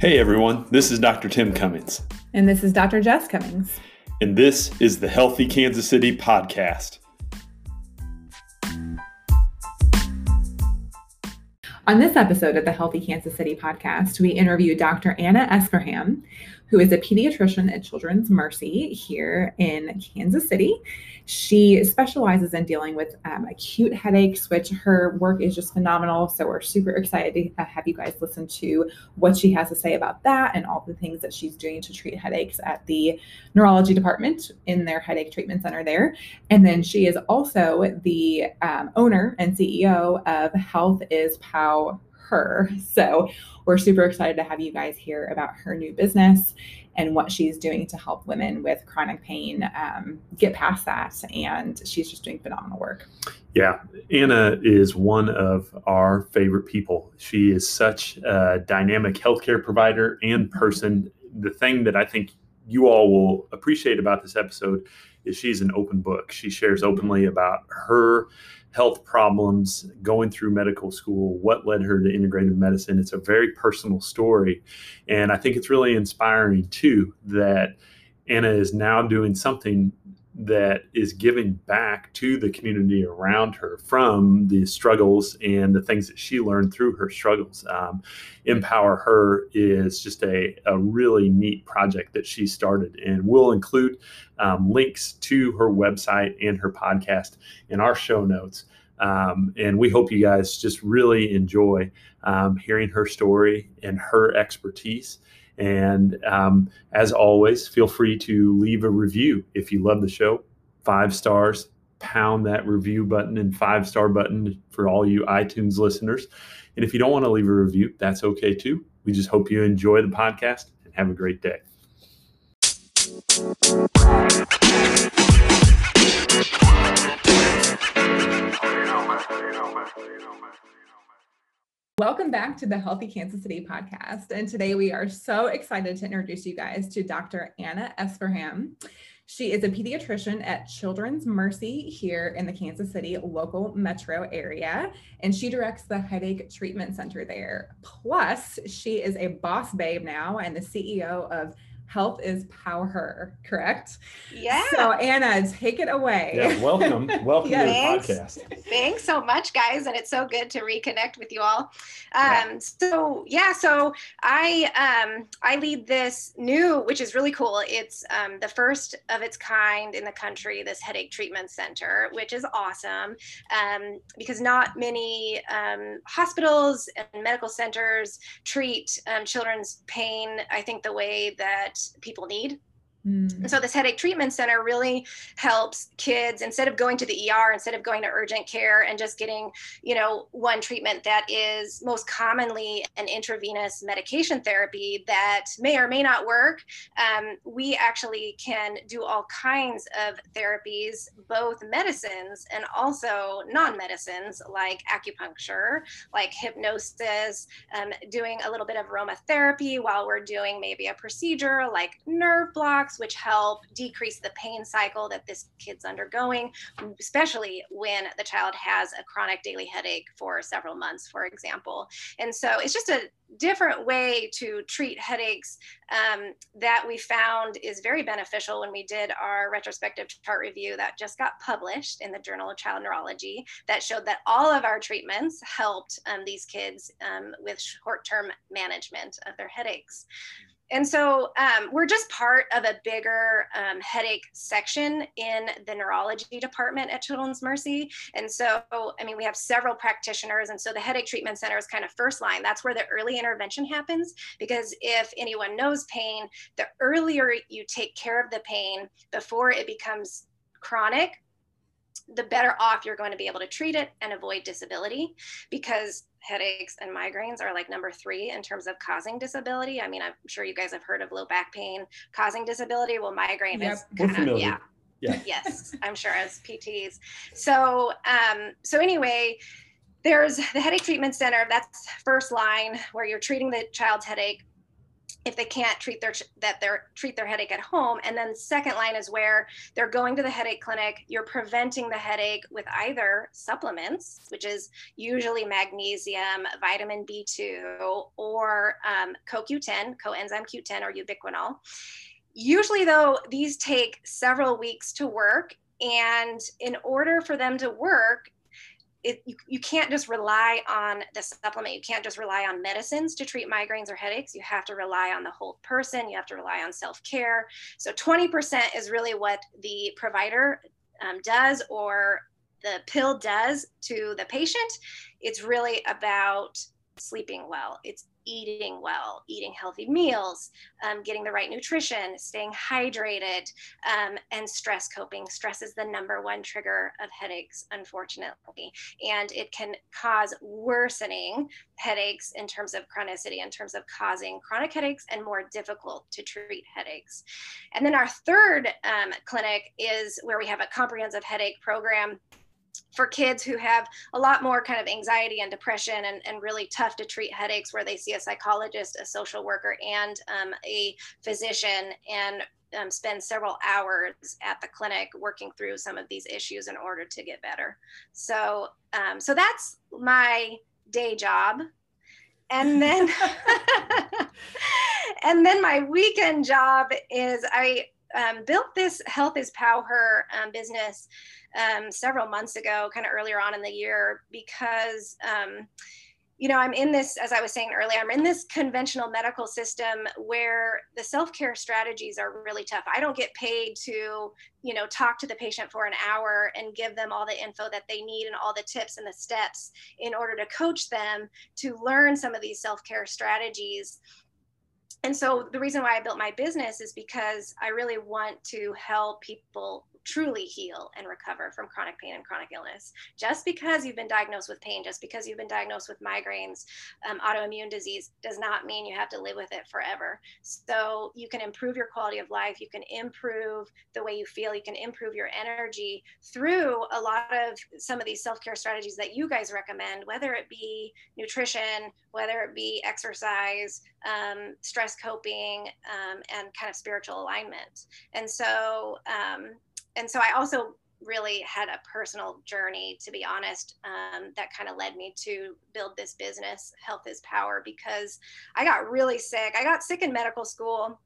Hey everyone, this is Dr. Tim Cummings. And this is Dr. Jess Cummings. And this is the Healthy Kansas City podcast. On this episode of the Healthy Kansas City podcast, we interview Dr. Anna Esparham, who is a pediatrician at Children's Mercy here in Kansas City. She specializes in dealing with um, acute headaches, which her work is just phenomenal. So we're super excited to have you guys listen to what she has to say about that and all the things that she's doing to treat headaches at the neurology department in their headache treatment center there. And then she is also the um, owner and CEO of Health is Pow her. So we're super excited to have you guys hear about her new business and what she's doing to help women with chronic pain um, get past that. And she's just doing phenomenal work. Yeah, Anna is one of our favorite people. She is such a dynamic healthcare provider and person. The thing that I think you all will appreciate about this episode is she's an open book. She shares openly about her health problems going through medical school, what led her to integrative medicine. It's a very personal story. And I think it's really inspiring too that Anna is now doing something that is giving back to the community around her from the struggles and the things that she learned through her struggles. Um, Empower Her is just a, a really neat project that she started, and we'll include um, links to her website and her podcast in our show notes. Um, and we hope you guys just really enjoy um, hearing her story and her expertise. And um, as always, feel free to leave a review if you love the show. Five stars, pound that review button and five star button for all you iTunes listeners. And if you don't want to leave a review, that's okay too. We just hope you enjoy the podcast and have a great day. Welcome back to the Healthy Kansas City podcast. And today we are so excited to introduce you guys to Dr. Anna Esparham. She is a pediatrician at Children's Mercy here in the Kansas City local metro area, and she directs the headache treatment center there. Plus, she is a boss babe now and the CEO of health is power correct? Yeah. So Anna, take it away. Yeah, welcome. Welcome Thanks. to the podcast. Thanks so much, guys. And it's so good to reconnect with you all. Um, Yeah. so yeah, so I um, I lead this new, which is really cool. It's um, the first of its kind in the country, this headache treatment center, which is awesome um, because not many um, hospitals and medical centers treat um, children's pain. I think the way that people need. Mm. So this headache treatment center really helps kids instead of going to the ER, instead of going to urgent care and just getting, you know, one treatment that is most commonly an intravenous medication therapy that may or may not work. Um, we actually can do all kinds of therapies, both medicines and also non-medicines like acupuncture, like hypnosis, um, doing a little bit of aromatherapy while we're doing maybe a procedure like nerve blocks which help decrease the pain cycle that this kid's undergoing, especially when the child has a chronic daily headache for several months, for example. And so it's just a different way to treat headaches um, that we found is very beneficial when we did our retrospective chart review that just got published in the Journal of Child Neurology that showed that all of our treatments helped um, these kids um, with short term management of their headaches and so um, we're just part of a bigger um, headache section in the neurology department at Children's Mercy. And so, I mean, we have several practitioners. And so the headache treatment center is kind of first line. That's where the early intervention happens. Because if anyone knows pain, the earlier you take care of the pain before it becomes chronic, the better off you're going to be able to treat it and avoid disability because headaches and migraines are like number three in terms of causing disability. I mean, I'm sure you guys have heard of low back pain causing disability. Well, migraine Yep. is kind of, yeah. Yeah. Yes, I'm sure as PTs. So, um, so anyway, there's the headache treatment center. That's first line where you're treating the child's headache if they can't treat their that they're treat their headache at home. And then second line is where they're going to the headache clinic. You're preventing the headache with either supplements which is usually magnesium vitamin b2 or um, coq10 coenzyme q10 or ubiquinol. Usually though these take several weeks to work. And in order for them to work it, you, you can't just rely on the supplement. You can't just rely on medicines to treat migraines or headaches. You have to rely on the whole person. You have to rely on self care. So 20% is really what the provider um, does or the pill does to the patient. It's really about sleeping well. It's eating well, eating healthy meals, um, getting the right nutrition, staying hydrated, um, and stress coping. Stress is the number one trigger of headaches, unfortunately, and it can cause worsening headaches in terms of chronicity, in terms of causing chronic headaches and more difficult to treat headaches. And then our third um, clinic is where we have a comprehensive headache program for kids who have a lot more kind of anxiety and depression and, and really tough to treat headaches where they see a psychologist a social worker and um, a physician and um, spend several hours at the clinic working through some of these issues in order to get better. So um, so that's my day job. And then and then my weekend job is i um, built this health is power um, business um, several months ago, kind of earlier on in the year, because um, you know I'm in this, as I was saying earlier, I'm in this conventional medical system where the self care strategies are really tough. I don't get paid to you know talk to the patient for an hour and give them all the info that they need and all the tips and the steps in order to coach them to learn some of these self care strategies and so the reason why I built my business is because I really want to help people truly heal and recover from chronic pain and chronic illness. Just because you've been diagnosed with pain, just because you've been diagnosed with migraines, um, autoimmune disease, does not mean you have to live with it forever. So you can improve your quality of life, you can improve the way you feel, you can improve your energy through a lot of some of these self care strategies that you guys recommend, whether it be nutrition, whether it be exercise, um, stress coping, um, and kind of spiritual alignment. And so, um, and so I also really had a personal journey, to be honest, um, that kind of led me to build this business, Health is Power, because I got really sick. I got sick in medical school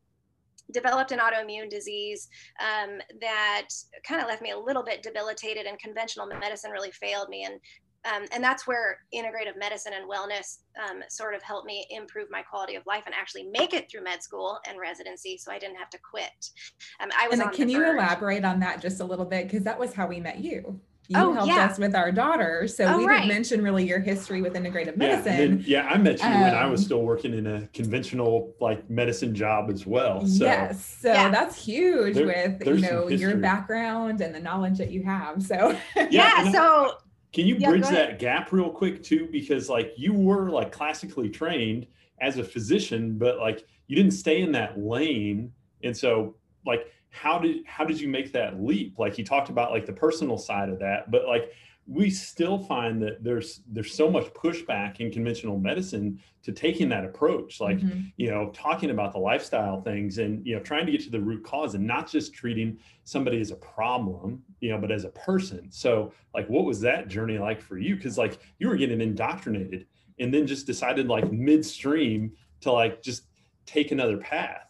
developed an autoimmune disease um, that kind of left me a little bit debilitated and conventional medicine really failed me and um, and that's where integrative medicine and wellness um, sort of helped me improve my quality of life and actually make it through med school and residency so i didn't have to quit um, i was and can you verge. elaborate on that just a little bit because that was how we met you you oh, helped yeah. us with our daughter. So oh, we right. didn't mention really your history with integrative medicine. Yeah, yeah I met you um, when I was um, still working in a conventional like medicine job as well. So, yes. So yeah. that's huge there, with you know your background and the knowledge that you have. So yeah, yeah so can you yeah, bridge that gap real quick too? Because like you were like classically trained as a physician, but like you didn't stay in that lane. And so like how did how did you make that leap? Like you talked about like the personal side of that, but like we still find that there's there's so much pushback in conventional medicine to taking that approach like mm-hmm. you know talking about the lifestyle things and you know trying to get to the root cause and not just treating somebody as a problem you know but as a person. So like what was that journey like for you? Because like you were getting indoctrinated and then just decided like midstream to like just take another path.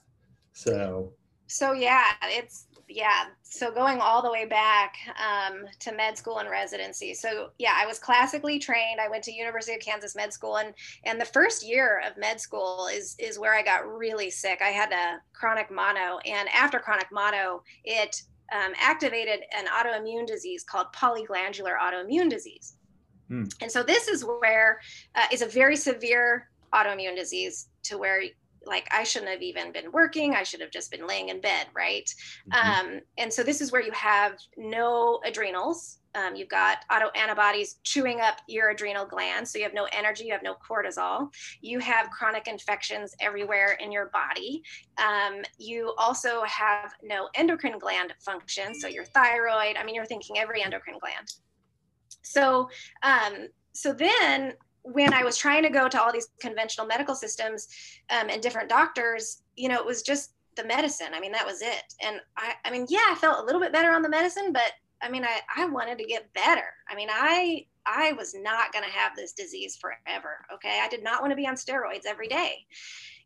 So so yeah it's yeah so going all the way back um, to med school and residency. So yeah i was classically trained. I went to university of kansas med school and and the first year of med school is is where i got really sick. I had a chronic mono and after chronic mono it um, activated an autoimmune disease called polyglandular autoimmune disease. Hmm. and so this is where uh, is a very severe autoimmune disease to where like I shouldn't have even been working. I should have just been laying in bed, right? Mm-hmm. Um, and so this is where you have no adrenals. Um, you've got auto antibodies chewing up your adrenal glands. So you have no energy, you have no cortisol. You have chronic infections everywhere in your body. Um, you also have no endocrine gland function. So your thyroid, I mean, you're thinking every endocrine gland. So, um, so then when I was trying to go to all these conventional medical systems um, and different doctors, you know, it was just the medicine. I mean, that was it. And I, I mean, yeah, I felt a little bit better on the medicine, but I mean, I, I wanted to get better. I mean, I, I was not going to have this disease forever. Okay. I did not want to be on steroids every day.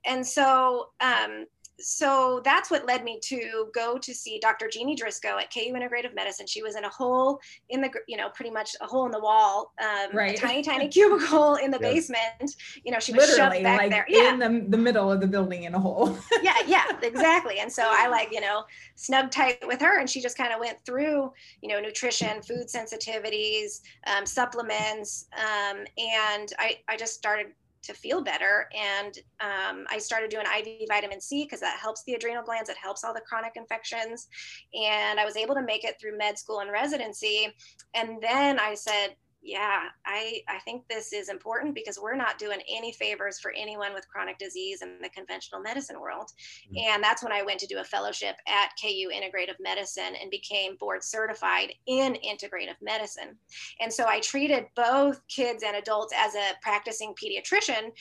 And so, um, so that's what led me to go to see Dr. Jeannie Drisko at KU Integrative Medicine. She was in a hole in the, you know, pretty much a hole in the wall, um, right. a tiny, tiny cubicle in the yep. basement. You know, she was Literally, shoved back like there. Yeah. In the, the middle of the building in a hole. yeah, yeah, exactly. And so I like, you know, snug tight with her and she just kind of went through, you know, nutrition, food sensitivities, um, supplements. Um, and I, I just started to feel better. And um, I started doing IV vitamin C because that helps the adrenal glands, it helps all the chronic infections. And I was able to make it through med school and residency. And then I said, yeah, I, I think this is important because we're not doing any favors for anyone with chronic disease in the conventional medicine world. Mm-hmm. And that's when I went to do a fellowship at KU Integrative Medicine and became board certified in integrative medicine. And so I treated both kids and adults as a practicing pediatrician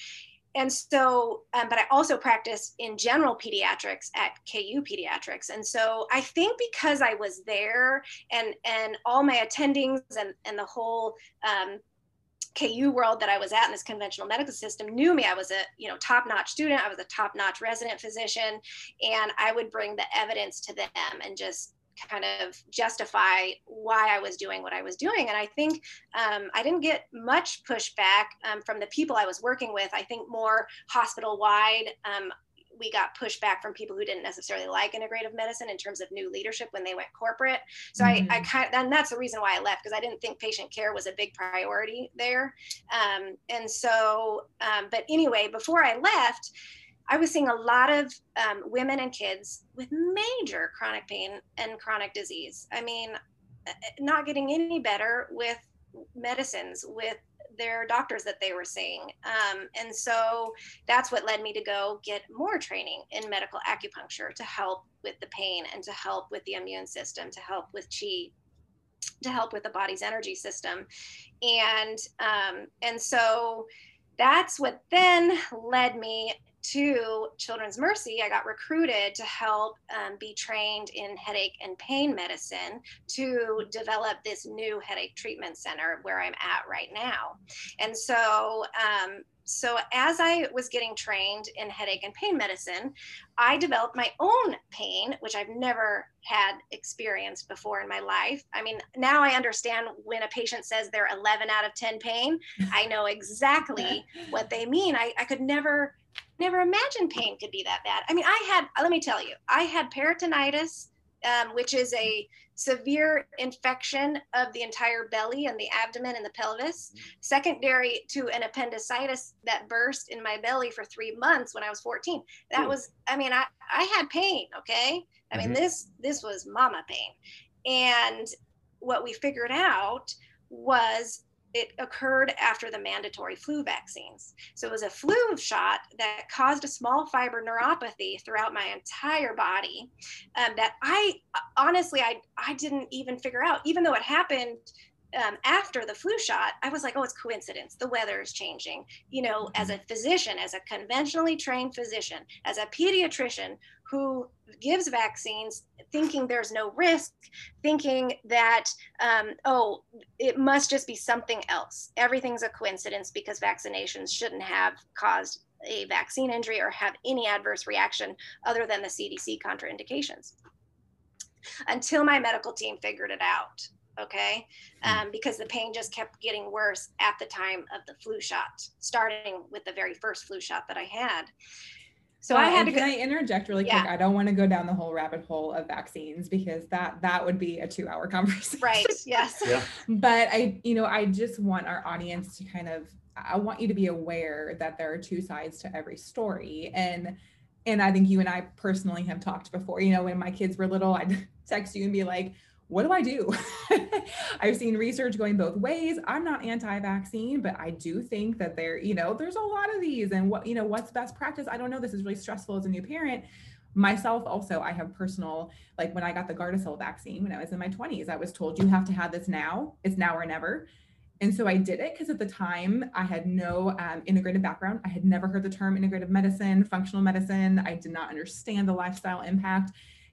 and so um, but i also practiced in general pediatrics at ku pediatrics and so i think because i was there and and all my attendings and and the whole um, KU world that I was at in this conventional medical system knew me. I was a you know top notch student. I was a top notch resident physician, and I would bring the evidence to them and just kind of justify why I was doing what I was doing. And I think um, I didn't get much pushback um, from the people I was working with. I think more hospital wide. Um, we got pushback from people who didn't necessarily like integrative medicine in terms of new leadership when they went corporate. So mm-hmm. I, I kind of, and that's the reason why I left because I didn't think patient care was a big priority there. Um, and so, um, but anyway, before I left, I was seeing a lot of um, women and kids with major chronic pain and chronic disease. I mean, uh, not getting any better with medicines, with their doctors that they were seeing. Um, and so that's what led me to go get more training in medical acupuncture to help with the pain and to help with the immune system, to help with chi to help with the body's energy system and um, and so that's what then led me to Children's Mercy, I got recruited to help um, be trained in headache and pain medicine to develop this new headache treatment center where I'm at right now. And so, um, so as I was getting trained in headache and pain medicine, I developed my own pain, which I've never had experienced before in my life. I mean, now I understand when a patient says they're 11 out of 10 pain, I know exactly what they mean. I, I could never never imagined pain could be that bad. I mean, I had, let me tell you, I had peritonitis, um, which is a severe infection of the entire belly and the abdomen and the pelvis, mm-hmm. secondary to an appendicitis that burst in my belly for three months when I was 14. That was, I mean, I, I had pain, okay? I mean, mm-hmm. this, this was mama pain. And what we figured out was it occurred after the mandatory flu vaccines. So it was a flu shot that caused a small fiber neuropathy throughout my entire body um, that I honestly, I, I didn't even figure out, even though it happened um, after the flu shot, I was like, oh, it's coincidence. The weather is changing. You know, as a physician, as a conventionally trained physician, as a pediatrician who gives vaccines thinking there's no risk, thinking that, um, oh, it must just be something else. Everything's a coincidence because vaccinations shouldn't have caused a vaccine injury or have any adverse reaction other than the CDC contraindications. Until my medical team figured it out okay hmm. um, because the pain just kept getting worse at the time of the flu shot starting with the very first flu shot that i had so I had to. Can go, I interject really quick? I don't want to go down the whole rabbit hole of vaccines because that that would be a two-hour conversation. Right. Yes. yeah. But I, you know, I just want our audience to kind of. I want you to be aware that there are two sides to every story, and and I think you and I personally have talked before. You know, when my kids were little, I'd text you and be like, what do I do? I've seen research going both ways. I'm not anti-vaccine, but I do think that there, you know, there's a lot of these and what, you know, what's best practice? I don't know. This is really stressful as a new parent. Myself also, I have personal, like when I got the Gardasil vaccine when I was in my 20s, I was told you have to have this now. It's now or never. And so I did it because at the time I had no um, integrative background. I had never heard the term integrative medicine, functional medicine. I did not understand the lifestyle impact.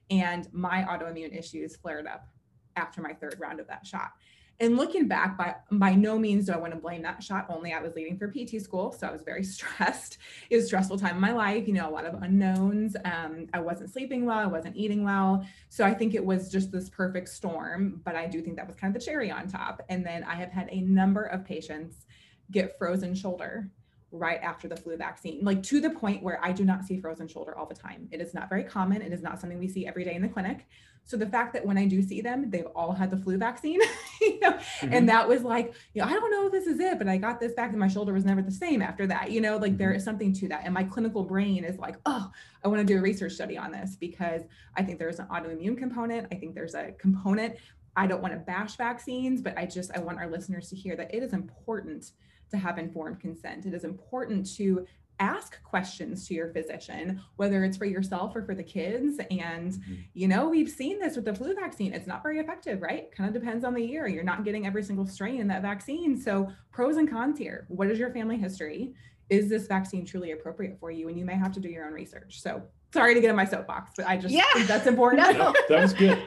And my autoimmune issues flared up after my third round of that shot. And looking back, by by no means do I want to blame that shot. Only I was leaving for PT school, so I was very stressed. It was a stressful time in my life. You know, a lot of unknowns. Um, I wasn't sleeping well. I wasn't eating well. So I think it was just this perfect storm. But I do think that was kind of the cherry on top. And then I have had a number of patients get frozen shoulder right after the flu vaccine, like to the point where I do not see frozen shoulder all the time. It is not very common. It is not something we see every day in the clinic. So the fact that when I do see them, they've all had the flu vaccine, you know, mm-hmm. and that was like, you know, I don't know if this is it, but I got this back and my shoulder was never the same after that, you know, like mm-hmm. there is something to that. And my clinical brain is like, oh, I want to do a research study on this because I think there's an autoimmune component. I think there's a component. I don't want to bash vaccines, but I just I want our listeners to hear that it is important to have informed consent. It is important to ask questions to your physician, whether it's for yourself or for the kids. And, mm-hmm. you know, we've seen this with the flu vaccine. It's not very effective, right? Kind of depends on the year. You're not getting every single strain in that vaccine. So, pros and cons here. What is your family history? Is this vaccine truly appropriate for you? And you may have to do your own research. So, sorry to get in my soapbox, but I just yeah. think that's important. no. that was good.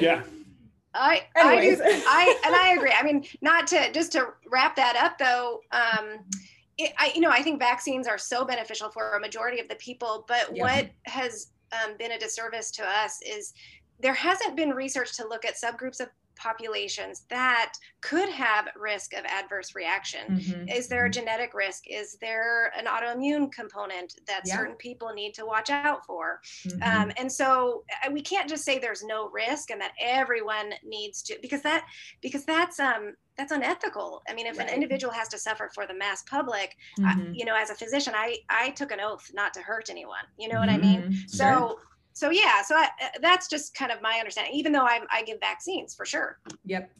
Yeah. I Anyways. I, do, I and I agree. I mean, not to just to wrap that up though. Um, it, I you know I think vaccines are so beneficial for a majority of the people, but yeah. what has um, been a disservice to us is there hasn't been research to look at subgroups of populations that could have risk of adverse reaction mm-hmm. is there a mm-hmm. genetic risk is there an autoimmune component that yeah. certain people need to watch out for mm-hmm. um, and so uh, we can't just say there's no risk and that everyone needs to because that because that's um that's unethical i mean if right. an individual has to suffer for the mass public mm-hmm. I, you know as a physician i i took an oath not to hurt anyone you know what i mean mm-hmm. so so yeah so I, uh, that's just kind of my understanding even though I, I give vaccines for sure. Yep.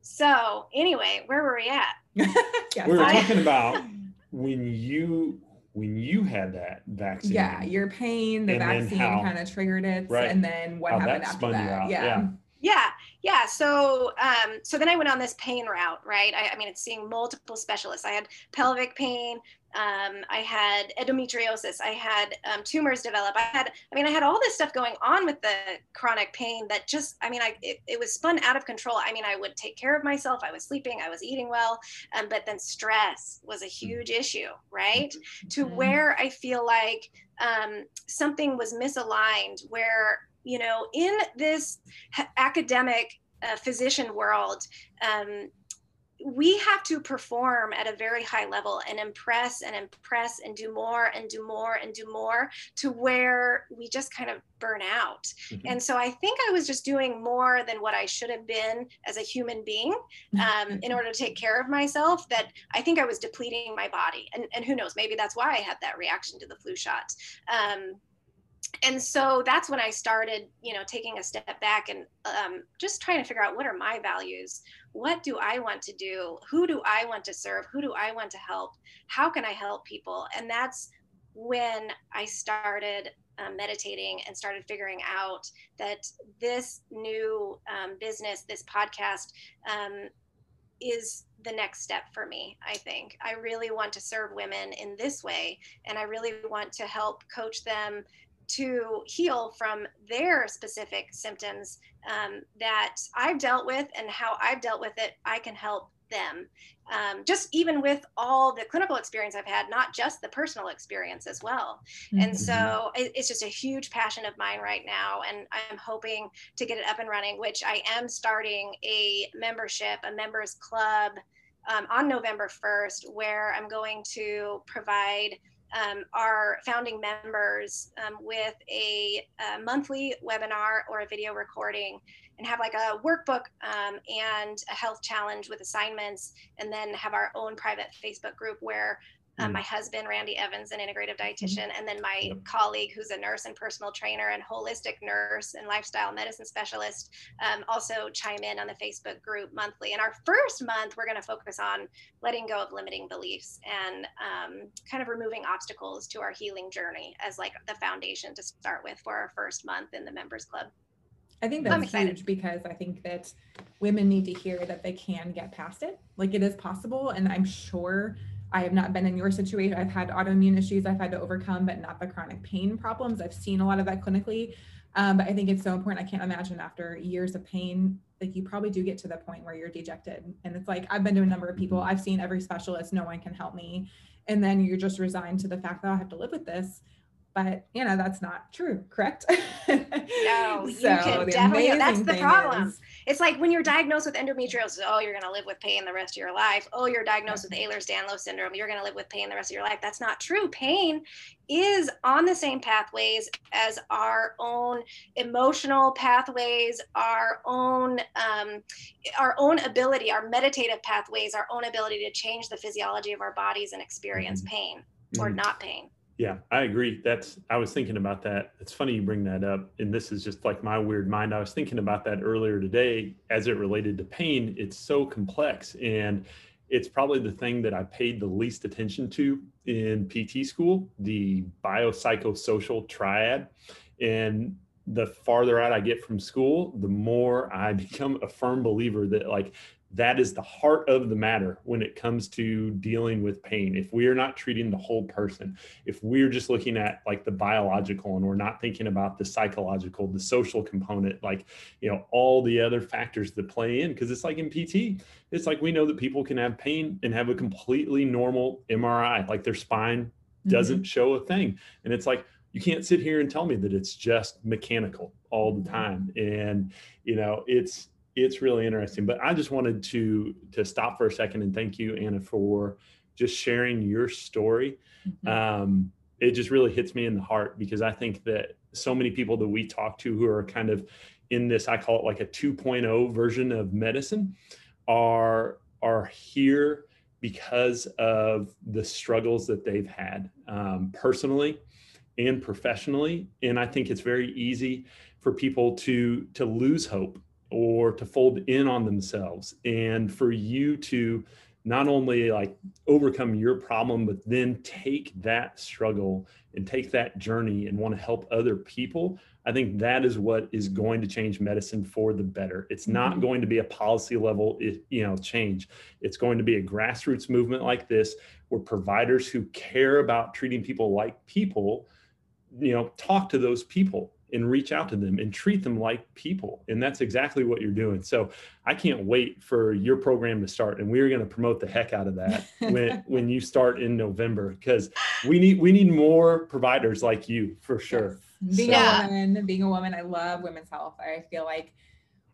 So anyway where were we at? Yes. we were talking about when you when you had that vaccine. Yeah your pain the vaccine kind of triggered it right, and then what happened that after that. yeah. yeah. Yeah yeah so um so then i went on this pain route right? I, I, mean it's seeing multiple specialists. I had pelvic pain um, I had endometriosis. I had um, tumors develop. I had, I mean, I had all this stuff going on with the chronic pain that just, I mean, I it, it was spun out of control. I mean, I would take care of myself. I was sleeping. I was eating well, um, but then stress was a huge issue, right? To mm-hmm. where I feel like um, something was misaligned. Where you know, in this academic uh, physician world, um, we have to perform at a very high level and impress and impress and do more and do more and do more to where we just kind of burn out. Mm-hmm. And so I think I was just doing more than what I should have been as a human being um, in order to take care of myself. That I think I was depleting my body. And, and who knows, maybe that's why I had that reaction to the flu shot. Um, and so that's when I started, you know, taking a step back and um, just trying to figure out what are my values? What do I want to do? Who do I want to serve? Who do I want to help? How can I help people? And that's when I started um, meditating and started figuring out that this new um, business, this podcast, um, is the next step for me, I think. I really want to serve women in this way, and I really want to help coach them to heal from their specific symptoms um, that I've dealt with and how I've dealt with it, I can help them. Um, just even with all the clinical experience I've had, not just the personal experience as well. Mm-hmm. And so it, it's just a huge passion of mine right now. And I'm hoping to get it up and running, which I am starting a membership, a members club um, on November 1st, where I'm going to provide um, our founding members um, with a, a, monthly webinar or a video recording and have like a workbook um, and a health challenge with assignments and then have our own private facebook group where um, my husband, Randy Evans, an integrative dietitian, and then my yep. colleague, who's a nurse and personal trainer and holistic nurse and lifestyle medicine specialist, um, also chime in on the Facebook group monthly. And our first month, we're going to focus on letting go of limiting beliefs and um, kind of removing obstacles to our healing journey as like the foundation to start with for our first month in the members club. I think that's huge because I think that women need to hear that they can get past it. Like it is possible. And I'm sure I have not been in your situation. I've had autoimmune issues I've had to overcome, but not the chronic pain problems. I've seen a lot of that clinically. Um, but I think it's so important. I can't imagine after years of pain, like you probably do get to the point where you're dejected. And it's like, I've been to a number of people. I've seen every specialist, no one can help me. And then you're just resigned to the fact that I have to live with this but you know that's not true correct? No you can definitely that's the problem. is, it's like when you're diagnosed with endometriosis oh you're going to live with pain the rest of your life. Oh you're diagnosed with ehlers-danlos syndrome you're going to live with pain the rest of your life. That's not true. Pain is on the same pathways as our own emotional pathways our own um, our own ability our meditative pathways our own ability to change the physiology of our bodies and experience mm-hmm. pain mm-hmm. or not pain yeah, I agree. That's I was thinking about that. It's funny you bring that up, and this is just like my weird mind. I was thinking about that earlier today as it related to pain. It's so complex, and it's probably the thing that I paid the least attention to in PT school, the biopsychosocial triad. And the farther out I get from school, the more I become a firm believer that like that is the heart of the matter when it comes to dealing with pain. If we are not treating the whole person, if we're just looking at like the biological and we're not thinking about the psychological, the social component, like, you know, all the other factors that play in, because it's like in PT, it's like we know that people can have pain and have a completely normal MRI, like their spine doesn't mm-hmm. show a thing. And it's like, you can't sit here and tell me that it's just mechanical all the time. And, you know, it's, it's really interesting. But I just wanted to to stop for a second and thank you, Anna, for just sharing your story. Mm-hmm. Um, it just really hits me in the heart because I think that so many people that we talk to who are kind of in this, I call it like a 2.0 version of medicine, are are here because of the struggles that they've had um, personally and professionally. And I think it's very easy for people to to lose hope or to fold in on themselves. And for you to not only like overcome your problem but then take that struggle and take that journey and want to help other people i think that is what is going to change medicine for the better. It's not mm-hmm. going to be a policy level you know change. It's going to be a grassroots movement like this where providers who care about treating people like people you know talk to those people and reach out to them and treat them like people. And that's exactly what you're doing. So I can't wait for your program to start. And we're going to promote the heck out of that when, when you start in November, because we need, we need more providers like you for sure. Yes. Being so. a woman, being a woman, I love women's health. I feel like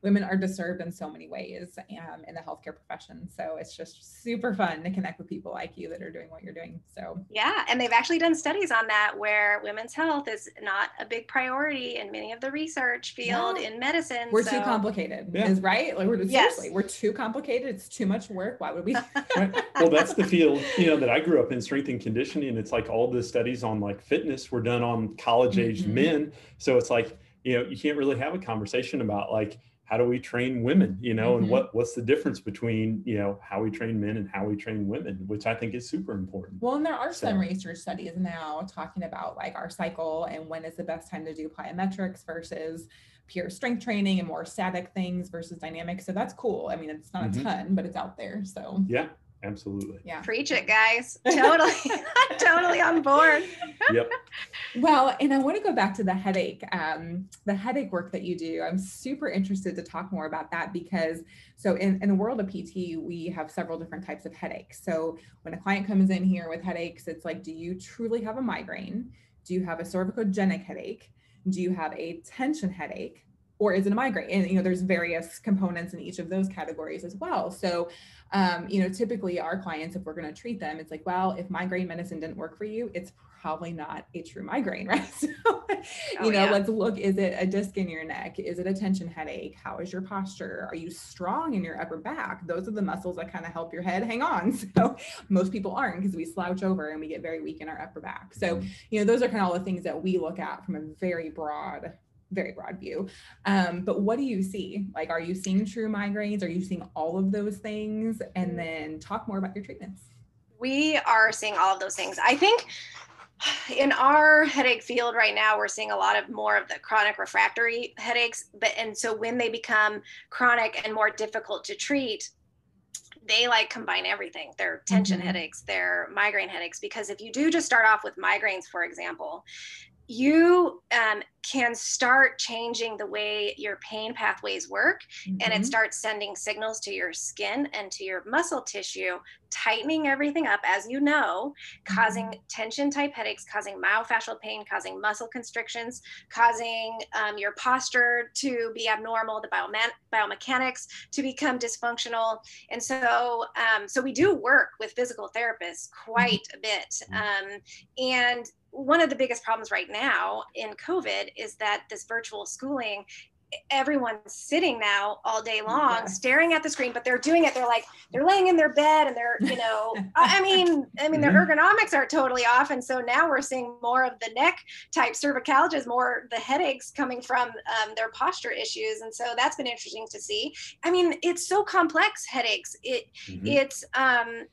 women are disturbed in so many ways um, in the healthcare profession. So it's just super fun to connect with people like you that are doing what you're doing. So yeah, and they've actually done studies on that where women's health is not a big priority in many of the research field yeah. in medicine. We're so. too complicated, yeah. is right? Like we're yes. seriously, we're too complicated. It's too much work. Why would we? right. Well, that's the field you know that I grew up in, strength and conditioning. It's like all the studies on like fitness were done on college-aged mm-hmm. men. So it's like you know you can't really have a conversation about like how do we train women you know mm-hmm. and what what's the difference between you know how we train men and how we train women which i think is super important well and there are so. some research studies now talking about like our cycle and when is the best time to do plyometrics versus pure strength training and more static things versus dynamic so that's cool i mean it's not mm-hmm. a ton but it's out there so yeah absolutely. Yeah. Preach it guys. Totally. Totally on board. Yep. Well and i want to go back to the headache um, the headache work that you do. I'm super interested to talk more about that because so in, in the world of pt we have several different types of headaches. So when a client comes in here with headaches it's like do you truly have a migraine? Do you have a cervicogenic headache? Do you have a tension headache or is it a migraine? And you know, there's various components in each of those categories as well. So, um, you know, typically our clients, if we're going to treat them, it's like, well, if migraine medicine didn't work for you, it's probably not a true migraine, right? So, oh, you know, yeah. let's look: is it a disc in your neck? Is it a tension headache? How is your posture? Are you strong in your upper back? Those are the muscles that kind of help your head hang on. So most people aren't because we slouch over and we get very weak in our upper back. So, mm-hmm. you know, those are kind of all the things that we look at from a very broad very broad view. Um, but what do you see? Like, are you seeing true migraines? Are you seeing all of those things? And then talk more about your treatments. We are seeing all of those things. I think in our headache field right now we're seeing a lot of more of the chronic refractory headaches but and so when they become chronic and more difficult to treat they like combine everything their tension mm-hmm. headaches their migraine headaches because if you do just start off with migraines for example you um, can start changing the way your pain pathways work mm-hmm. and it mm-hmm. starts sending signals to your skin and to your muscle tissue tightening everything up as you know causing mm-hmm. tension type headaches causing myofascial pain causing muscle constrictions causing um, your posture to be abnormal the bioma- biomechanics to become dysfunctional and so um, so we do work with physical therapists quite a bit mm-hmm. um, and one of the biggest problems right now in COVID is that this virtual schooling everyone's sitting now all day long yeah. staring at the screen but they're doing it they're like they're laying in their bed and they're you know i mean i mean their mm-hmm. ergonomics are totally off and so now we're seeing more of the neck type cervicalgia more the headaches coming from um, their posture issues and so that's been interesting to see i mean it's so complex headaches it mm-hmm. it's um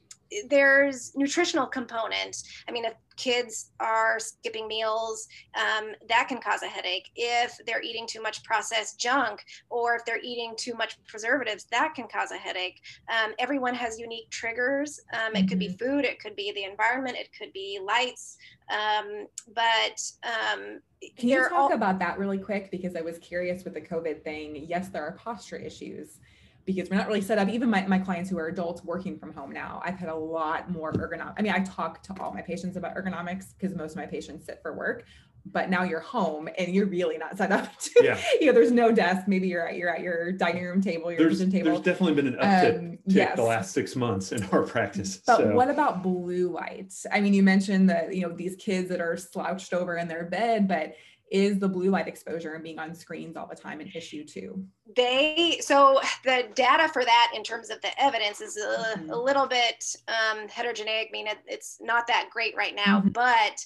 there's nutritional component. I mean, if kids are skipping meals, um, that can cause a headache. If they're eating too much processed junk or if they're eating too much preservatives, that can cause a headache. Um, everyone has unique triggers. Um, it could be mm-hmm. food, it could be the environment, it could be lights. Um, but um, can you talk all- about that really quick? Because I was curious with the COVID thing. Yes, there are posture issues because we're not really set up. Even my, my clients who are adults working from home now, I've had a lot more ergonomic. I mean, I talk to all my patients about ergonomics because most of my patients sit for work. But now you're home and you're really not set up to, yeah. you know, there's no desk. Maybe you're at you're at your dining room table, your there's, kitchen table. There's definitely been an uptick um, yes. the last six months in our practice. But so. what about blue lights? I mean, you mentioned that, you know, these kids that are slouched over in their bed, but is the blue light exposure and being on screens all the time an issue too? They so the data for that in terms of the evidence is a, mm-hmm. a little bit um, heterogeneous. I mean, it, it's not that great right now, mm-hmm. but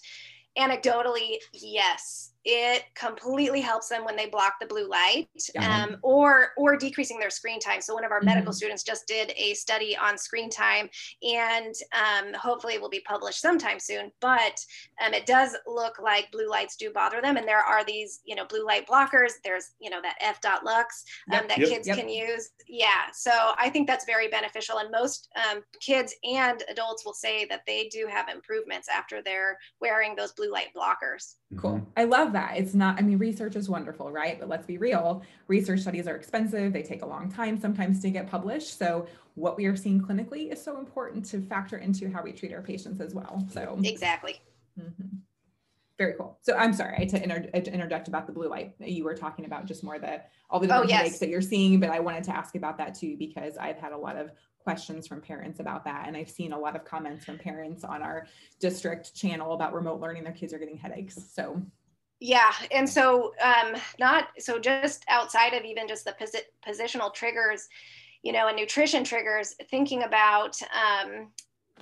anecdotally, yes, it completely helps them when they block the blue light um, or or decreasing their screen time so one of our mm-hmm. medical students just did a study on screen time and um, hopefully it will be published sometime soon but um, it does look like blue lights do bother them and there are these you know blue light blockers there's you know that f dot lux um, yep. that yep. kids yep. can use yeah so i think that's very beneficial and most um, kids and adults will say that they do have improvements after they're wearing those blue light blockers cool mm-hmm. i love that that. It's not, I mean, research is wonderful, right? But let's be real research studies are expensive, they take a long time sometimes to get published. So, what we are seeing clinically is so important to factor into how we treat our patients as well. So, exactly. Mm-hmm. Very cool. So I'm sorry to, inter- to, interject about the blue light. You were talking about just more the all the oh, different oh, yes. headaches that you're seeing, but I wanted to ask about that too because I've had a lot of questions from parents about that. And I've seen a lot of comments from parents on our district channel about remote learning. Their kids are getting headaches. So yeah and so um not so just outside of even just the posi- positional triggers you know and nutrition triggers thinking about um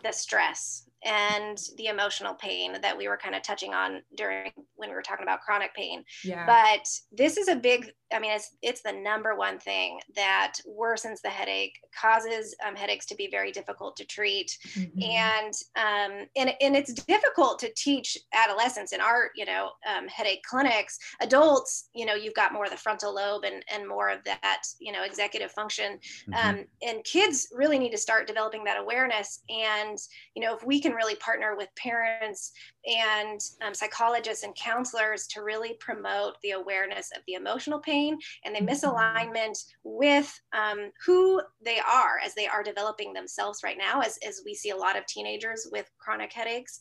the stress and the emotional pain that we were kind of touching on during when we were talking about chronic pain. Yeah. But this is a big, I mean, it's it's the number one thing that worsens the headache, causes um, headaches to be very difficult to treat, mm-hmm. and um, and and it's difficult to teach adolescents in our you know um, headache clinics. Adults, you know, you've got more of the frontal lobe and and more of that you know executive function, mm-hmm. Um, and kids really need to start developing that awareness. And you know, if we can really partner with parents and um, psychologists and counselors to really promote the awareness of the emotional pain and the mm-hmm. misalignment with um, who they are as they are developing themselves right now as, as we see a lot of teenagers with chronic headaches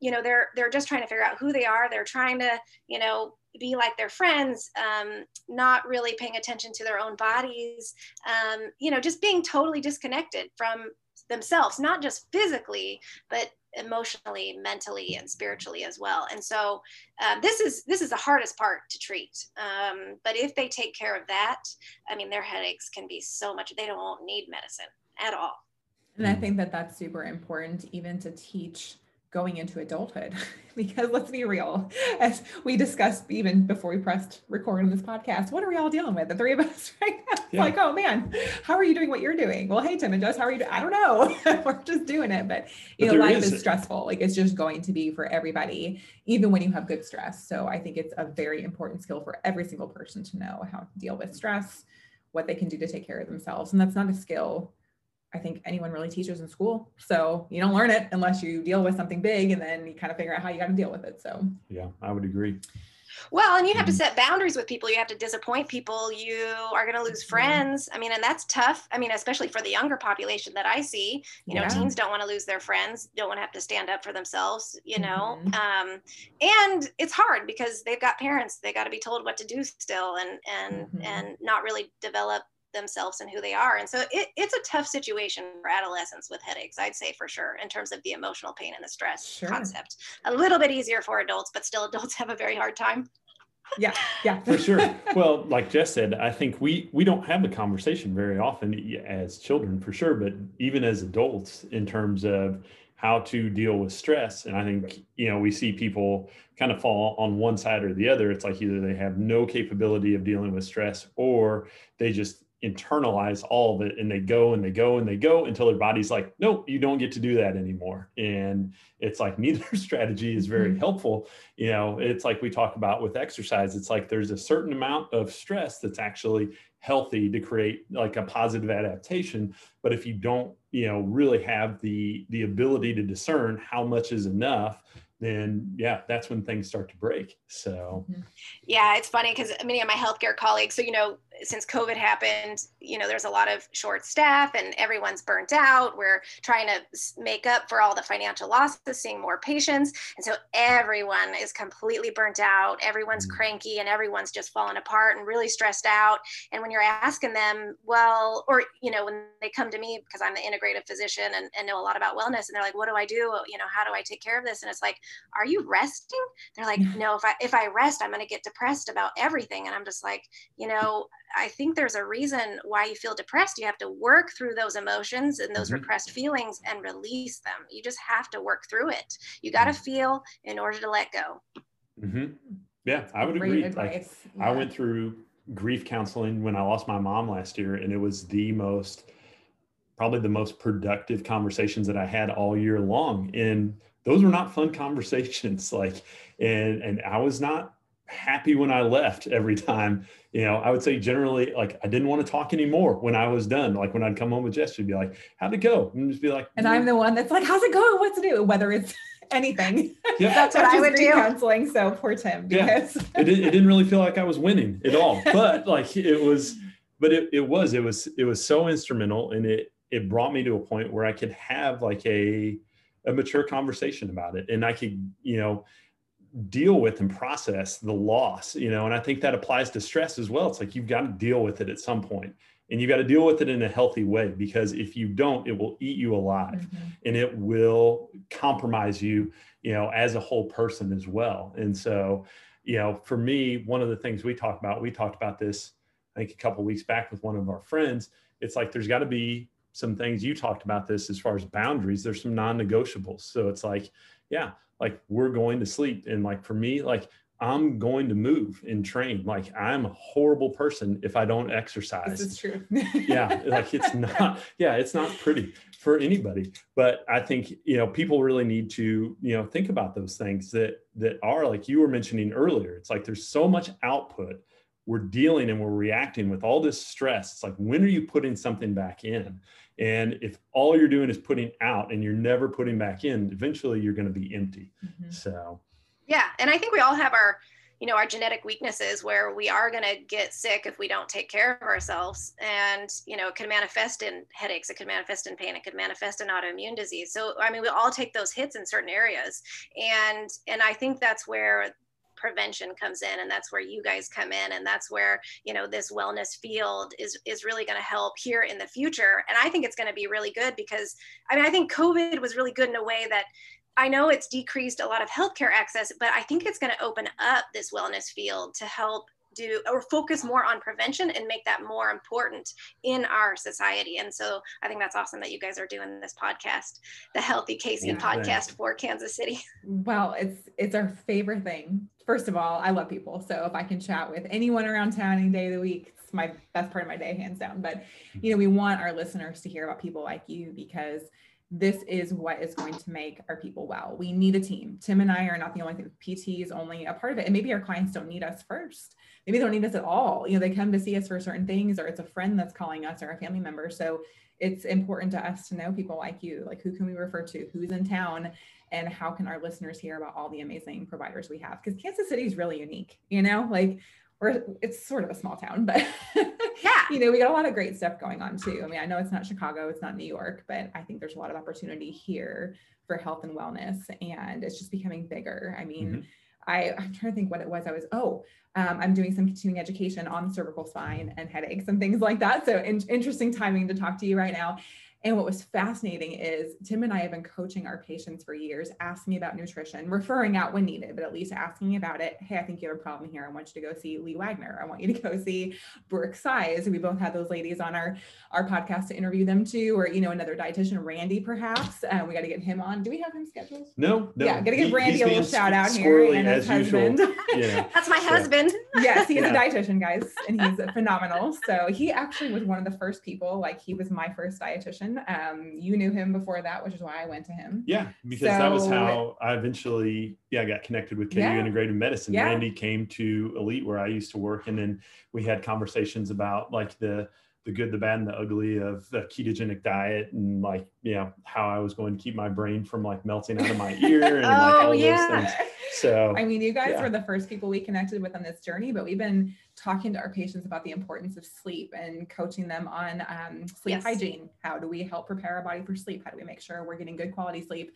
you know they're they're just trying to figure out who they are they're trying to you know be like their friends um, not really paying attention to their own bodies um, you know just being totally disconnected from themselves, not just physically, but emotionally, mentally, and spiritually as well. And so um, this is this is the hardest part to treat. Um, but if they take care of that, I mean, their headaches can be so much. They don't need medicine at all. And I think that that's super important, even to teach going into adulthood. Because let's be real as we discussed even before we pressed record on this podcast what are we all dealing with the three of us right? Now yeah. like oh man how are you doing what you're doing? Well hey tim and jess how are you doing i don't know. We're just doing it but you but know life is, is stressful. Like it's just going to be for everybody even when you have good stress. So i think it's a very important skill for every single person to know how to deal with stress what they can do to take care of themselves. And that's not a skill I think anyone really teaches in school. So you don't learn it unless you deal with something big and then you kind of figure out how you got to deal with it. So, yeah, I would agree. Well, and you have to mm-hmm. set boundaries with people. You have to disappoint people. You are going to lose mm-hmm. friends. I mean, and that's tough. I mean, especially for the younger population that I see. You know, yeah. teens don't want to lose their friends, don't want to have to stand up for themselves, you know. Mm-hmm. Um, and it's hard because they've got parents. They got to be told what to do still and and mm-hmm. and not really develop themselves and who they are. And so it, it's a tough situation for adolescents with headaches, I'd say for sure, in terms of the emotional pain and the stress sure. concept. A little bit easier for adults, but still adults have a very hard time. yeah, yeah, for sure. Well, like Jess said, I think we we don't have the conversation very often as children, for sure, but even as adults, in terms of how to deal with stress. And I think, you know, we see people kind of fall on one side or the other. It's like either they have no capability of dealing with stress or they just internalize all of it and they go and they go and they go until their body's like nope you don't get to do that anymore and it's like neither strategy is very mm-hmm. helpful you know it's like we talk about with exercise it's like there's a certain amount of stress that's actually healthy to create like a positive adaptation but if you don't you know really have the the ability to discern how much is enough then yeah, that's when things start to break. So, mm-hmm. yeah, it's funny because many of my healthcare colleagues, so you know, since COVID happened, you know, there's a lot of short staff and everyone's burnt out. We're trying to make up for all the financial losses, seeing more patients. And so everyone is completely burnt out. Everyone's mm-hmm. cranky and everyone's just falling apart and really stressed out. And when you're asking them, well, or, you know, when they come to me because I'm the integrative physician and, and know a lot about wellness and they're like, what do I do? You know, how do I take care of this? And it's like, are you resting? They're like, no, if I, if I rest, I'm going to get depressed about everything. And I'm just like, you know, I think there's a reason why you feel depressed. You have to work through those emotions and those mm-hmm. repressed feelings and release them. You just have to work through it. You got to mm-hmm. feel in order to let go. Mm-hmm. Yeah, I would Great agree. Like, yeah. I went through grief counseling when I lost my mom last year, and it was the most, probably the most productive conversations that I had all year long. And those were not fun conversations. Like, and and I was not happy when I left every time. You know, I would say generally, like, I didn't want to talk anymore when I was done. Like, when I'd come home with Jess, she'd be like, How'd it go? And just be like, And I'm the one that's like, How's it going? What's new? Whether it's anything. Yeah. that's what I would do. Counseling. So poor Tim. Because yeah. it, it didn't really feel like I was winning at all. But like, it was, but it, it was, it was, it was so instrumental and it, it brought me to a point where I could have like a, a mature conversation about it and I could, you know, deal with and process the loss, you know, and I think that applies to stress as well. It's like you've got to deal with it at some point and you've got to deal with it in a healthy way because if you don't, it will eat you alive mm-hmm. and it will compromise you, you know, as a whole person as well. And so, you know, for me, one of the things we talked about, we talked about this, I think a couple weeks back with one of our friends. It's like there's got to be some things you talked about this as far as boundaries. There's some non-negotiables. So it's like, yeah, like we're going to sleep. And like for me like i'm going to move and train. Like i'm a horrible person if i don't exercise. This is true. Yeah like it's not yeah it's not pretty for anybody. But i think you know people really need to you know think about those things that that are like you were mentioning earlier. It's like there's so much output we're dealing and we're reacting with all this stress it's like when are you putting something back in and if all you're doing is putting out and you're never putting back in, eventually you're going to be empty. Mm-hmm. So, yeah. And I think we all have our, you know, our genetic weaknesses where we are going to get sick if we don't take care of ourselves. And, you know, it can manifest in headaches, it can manifest in pain, it could manifest in autoimmune disease. So, I mean, we all take those hits in certain areas. And, and I think that's where prevention comes in and that's where you guys come in and that's where you know this wellness field is is really going to help here in the future. And i think it's going to be really good because i mean i think covid was really good in a way that I know it's decreased a lot of healthcare access, but I think it's going to open up this wellness field to help do or focus more on prevention and make that more important in our society. And so I think that's awesome that you guys are doing this podcast, the Healthy KC yeah, podcast for Kansas City. Well, it's it's our favorite thing. First of all, I love people. So if I can chat with anyone around town any day of the week, it's my best part of my day, hands down. But you know, we want our listeners to hear about people like you because this is what is going to make our people well. We need a team. Tim and I are not the only thing. PT is only a part of it. And maybe our clients don't need us first. Maybe they don't need us at all. You know, they come to see us for certain things, or it's a friend that's calling us or a family member. So it's important to us to know people like you. Like who can we refer to? Who's in town? And how can our listeners hear about all the amazing providers we have? Because Kansas City is really unique, you know, like we're it's sort of a small town, but yeah, you know, we got a lot of great stuff going on too. I mean, I know it's not Chicago, it's not New York, but I think there's a lot of opportunity here for health and wellness, and it's just becoming bigger. I mean, mm-hmm. I, I'm trying to think what it was. I was, oh, um, I'm doing some continuing education on cervical spine and headaches and things like that. So in, interesting timing to talk to you right now. And what was fascinating is Tim and I have been coaching our patients for years, asking me about nutrition, referring out when needed, but at least asking about it. Hey, I think you have a problem here. I want you to go see Lee Wagner. I want you to go see Brooke Size. We both had those ladies on our, our podcast to interview them too, or, you know, another dietitian, Randy, perhaps. Uh, we got to get him on. Do we have him scheduled? No, no. Yeah, got to give Randy a little shout out here. And his husband. Yeah. That's my husband. Yes, he's yeah. a dietitian, guys, and he's phenomenal. So he actually was one of the first people, like he was my first dietitian um, you knew him before that, which is why I went to him. Yeah, because so, that was how I eventually, yeah, got connected with KU yeah. Integrative Medicine. Yeah. Randy came to Elite where I used to work, and then we had conversations about like the the good, the bad, and the ugly of the ketogenic diet, and like you know how I was going to keep my brain from like melting out of my ear and oh, like all yeah. those things. So I mean, you guys yeah. were the first people we connected with on this journey, but we've been talking to our patients about the importance of sleep and coaching them on um, sleep yes. hygiene. How do we help prepare our body for sleep? How do we make sure we're getting good quality sleep?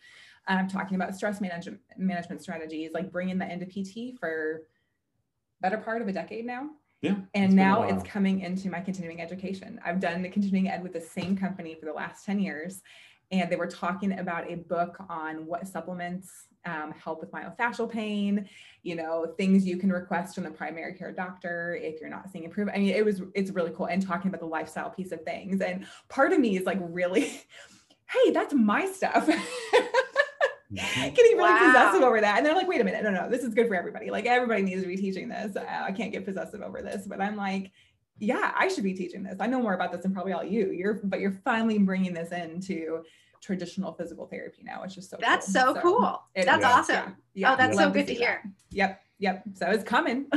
Um, talking about stress management management strategies, like bringing that into PT for better part of a decade now. Yeah. And now it's coming into my continuing education. I've done the continuing ed with the same company for the last 10 years. And they were talking about a book on what supplements um, help with myofascial pain, you know, things you can request from the primary care doctor if you're not seeing improvement. I mean, it was, it's really cool. And talking about the lifestyle piece of things. And part of me is like, really, hey, that's my stuff. Mm-hmm. Getting really wow. possessive over that. And they're like, wait a minute, no, no, this is good for everybody. Like, everybody needs to be teaching this. Uh, I can't get possessive over this. But I'm like, yeah, I should be teaching this. I know more about this than probably all you. You're, but you're finally bringing this into traditional physical therapy now. It's just so that's cool. so, so, cool. That's awesome. Yeah, yeah, oh, that's so good to, to hear. Yep, yep. So it's coming.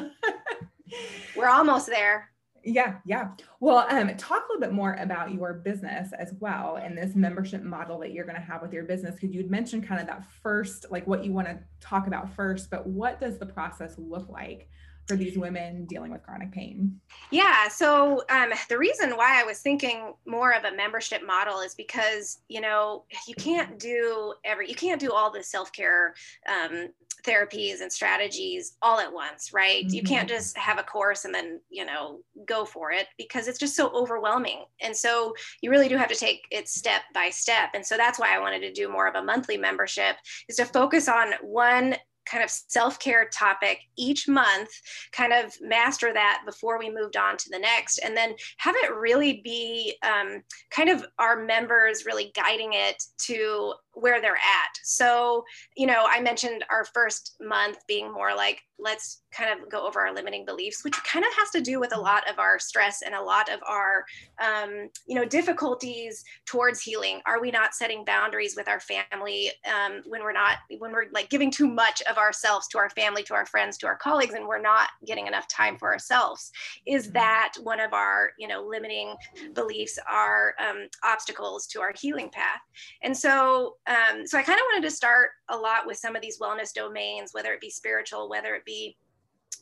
We're almost there. Yeah, yeah. Well, um, talk a little bit more about your business as well and this membership model that you're going to have with your business. Because you'd mentioned kind of that first, like what you want to talk about first, but what does the process look like for these women dealing with chronic pain? Yeah, so um, the reason why I was thinking more of a membership model is because you know you can't do every you can't do all the self care um, therapies and strategies all at once, right? Mm-hmm. You can't mm-hmm. just have a course and then you know go for it because it's just so overwhelming, and so you really do have to take it step by step, and so that's why I wanted to do more of a monthly membership is to focus on one kind of self care topic each month, kind of master that before we moved on to the next, and then have it really be um, kind of our members really guiding it to where they're at. So, you know, I mentioned our first month being more like, let's kind of go over our limiting beliefs, which kind of has to do with a lot of our stress and a lot of our, um, you know, difficulties towards healing. Are we not setting boundaries with our family um, when we're not, when we're like giving too much of ourselves to our family, to our friends, to our colleagues, and we're not getting enough time for ourselves? Is mm-hmm. that one of our, you know, limiting beliefs, our um, obstacles to our healing path? And so, um, so I kind of wanted to start a lot with some of these wellness domains, whether it be spiritual, whether it be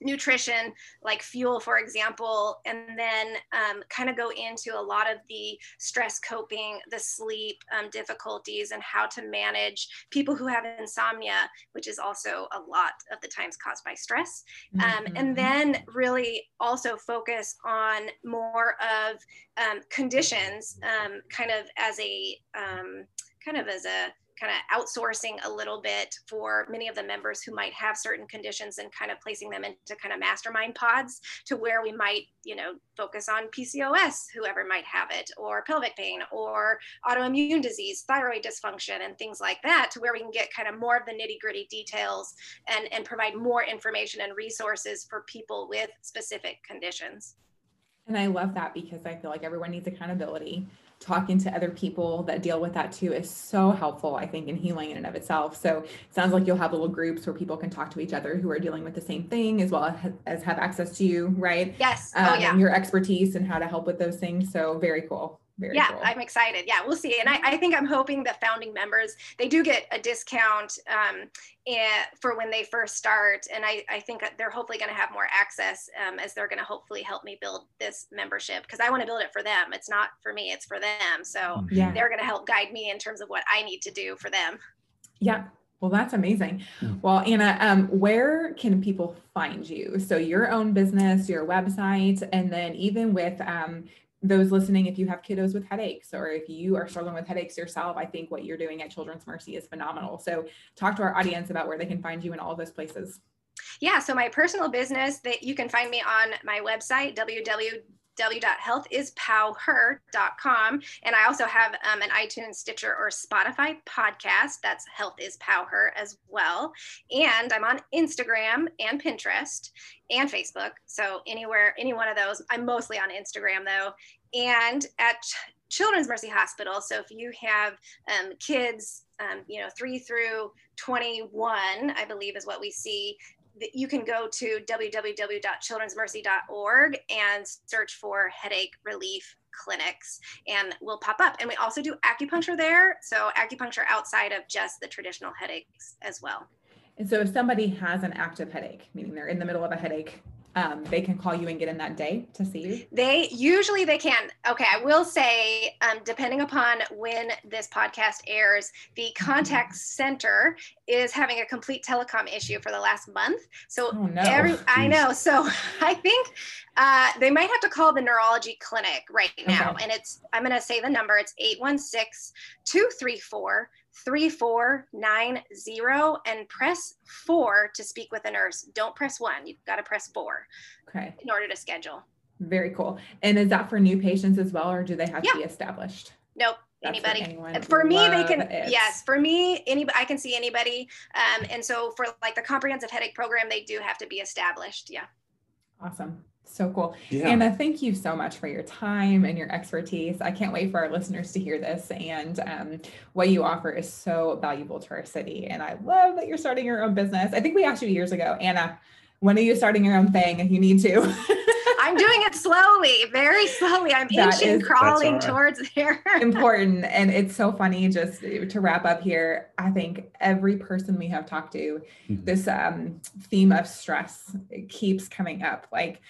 nutrition like fuel for example and then um, kind of go into a lot of the stress coping the sleep um, difficulties and how to manage people who have insomnia which is also a lot of the times caused by stress um, mm-hmm. and then really also focus on more of um, conditions um, kind of as a um, kind of as a kind of outsourcing a little bit for many of the members who might have certain conditions and kind of placing them into kind of mastermind pods to where we might, you know, focus on PCOS, whoever might have it, or pelvic pain, or autoimmune disease, thyroid dysfunction, and things like that, to where we can get kind of more of the nitty gritty details and, and provide more information and resources for people with specific conditions. And I love that because I feel like everyone needs accountability talking to other people that deal with that too is so helpful, I think, in healing in and of itself. So it sounds like you'll have little groups where people can talk to each other who are dealing with the same thing as well as have access to you, right? Yes. Um, oh, yeah. And your expertise and how to help with those things. So very cool. Very yeah, cool. I'm excited. Yeah, we'll see. And I, I think I'm hoping the founding members, they do get a discount um, and, for when they first start. And I, I think they're hopefully going to have more access um, as they're going to hopefully help me build this membership because I want to build it for them. It's not for me, it's for them. So Mm-hmm. yeah. they're going to help guide me in terms of what I need to do for them. Yeah. Well, that's amazing. Well, Anna, um, where can people find you? So your own business, your website, and then even with um, those listening, if you have kiddos with headaches or if you are struggling with headaches yourself, I think what you're doing at Children's Mercy is phenomenal. So talk to our audience about where they can find you in all those places. Yeah, so my personal business that you can find me on my website, www www.healthispowher.com. And I also have um, an iTunes, Stitcher, or Spotify podcast. That's Health is PowHer as well. And I'm on Instagram and Pinterest and Facebook. So anywhere, any one of those. I'm mostly on Instagram though. And at Children's Mercy Hospital. So if you have um, kids, um, you know, three through 21, I believe is what we see, you can go to www.childrensmercy.org and search for headache relief clinics and we'll pop up. And we also do acupuncture there so acupuncture outside of just the traditional headaches as well. And so if somebody has an active headache meaning they're in the middle of a headache um, they can call you and get in that day to see you? They usually they can. Okay, I will say, um, depending upon when this podcast airs, the contact center is having a complete telecom issue for the last month. So oh, no. every I know. So I think uh, they might have to call the neurology clinic right now, okay. and it's I'm going to say the number. It's 816 234 3490 and press four to speak with a nurse. Don't press one. You've got to press four. Okay. In order to schedule. Very cool. And is that for new patients as well, or do they have yeah. to be established? Nope. That's anybody for me they can it. yes for me anybody i can see anybody um, and so for like the comprehensive headache program they do have to be established yeah awesome so cool. Yeah. Anna, thank you so much for your time and your expertise. I can't wait for our listeners to hear this. And um, what you offer is so valuable to our city. And I love that you're starting your own business. I think we asked you years ago, Anna, when are you starting your own thing? If you need to. I'm doing it slowly, very slowly. I'm that inching, is, crawling right. towards there. important. And it's so funny just to wrap up here. I think every person we have talked to, mm-hmm. this um, theme of stress keeps coming up. Like,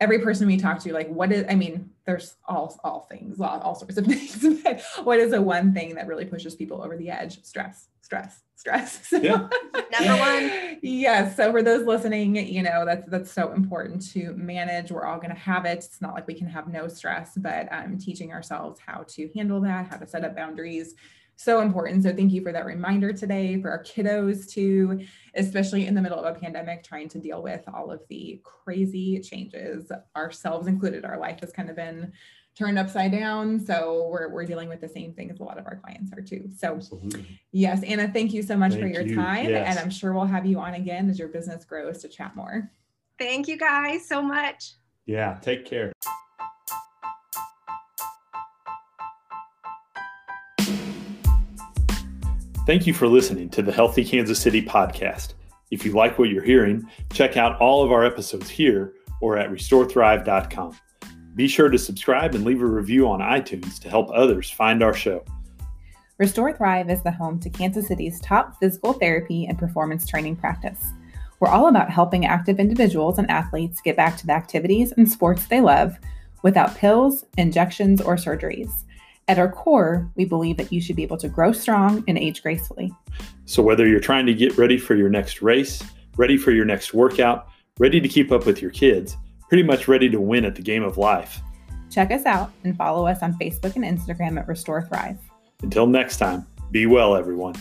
every person we talk to, like, what is, I mean, there's all, all things, all, all sorts of things, but what is the one thing that really pushes people over the edge? Stress, stress, stress. So, yeah. Number one. Yes. So for those listening, you know, that's, that's so important to manage. We're all going to have it. It's not like we can have no stress, but um, teaching ourselves how to handle that, how to set up boundaries, so important. So thank you for that reminder today for our kiddos too, especially in the middle of a pandemic, trying to deal with all of the crazy changes, ourselves included. Our life has kind of been turned upside down. So we're, we're dealing with the same thing as a lot of our clients are too. So Absolutely. yes, Anna, thank you so much thank for your you. time. Yes. And I'm sure we'll have you on again as your business grows to chat more. Thank you guys so much. Yeah, take care. Thank you for listening to the Healthy Kansas City podcast. If you like what you're hearing, check out all of our episodes here or at restorethrive.com. Be sure to subscribe and leave a review on iTunes to help others find our show. Restore Thrive is the home to Kansas City's top physical therapy and performance training practice. We're all about helping active individuals and athletes get back to the activities and sports they love without pills, injections, or surgeries. At our core, we believe that you should be able to grow strong and age gracefully. So, whether you're trying to get ready for your next race, ready for your next workout, ready to keep up with your kids, pretty much ready to win at the game of life, check us out and follow us on Facebook and Instagram at Restore Thrive. Until next time, Be well, everyone.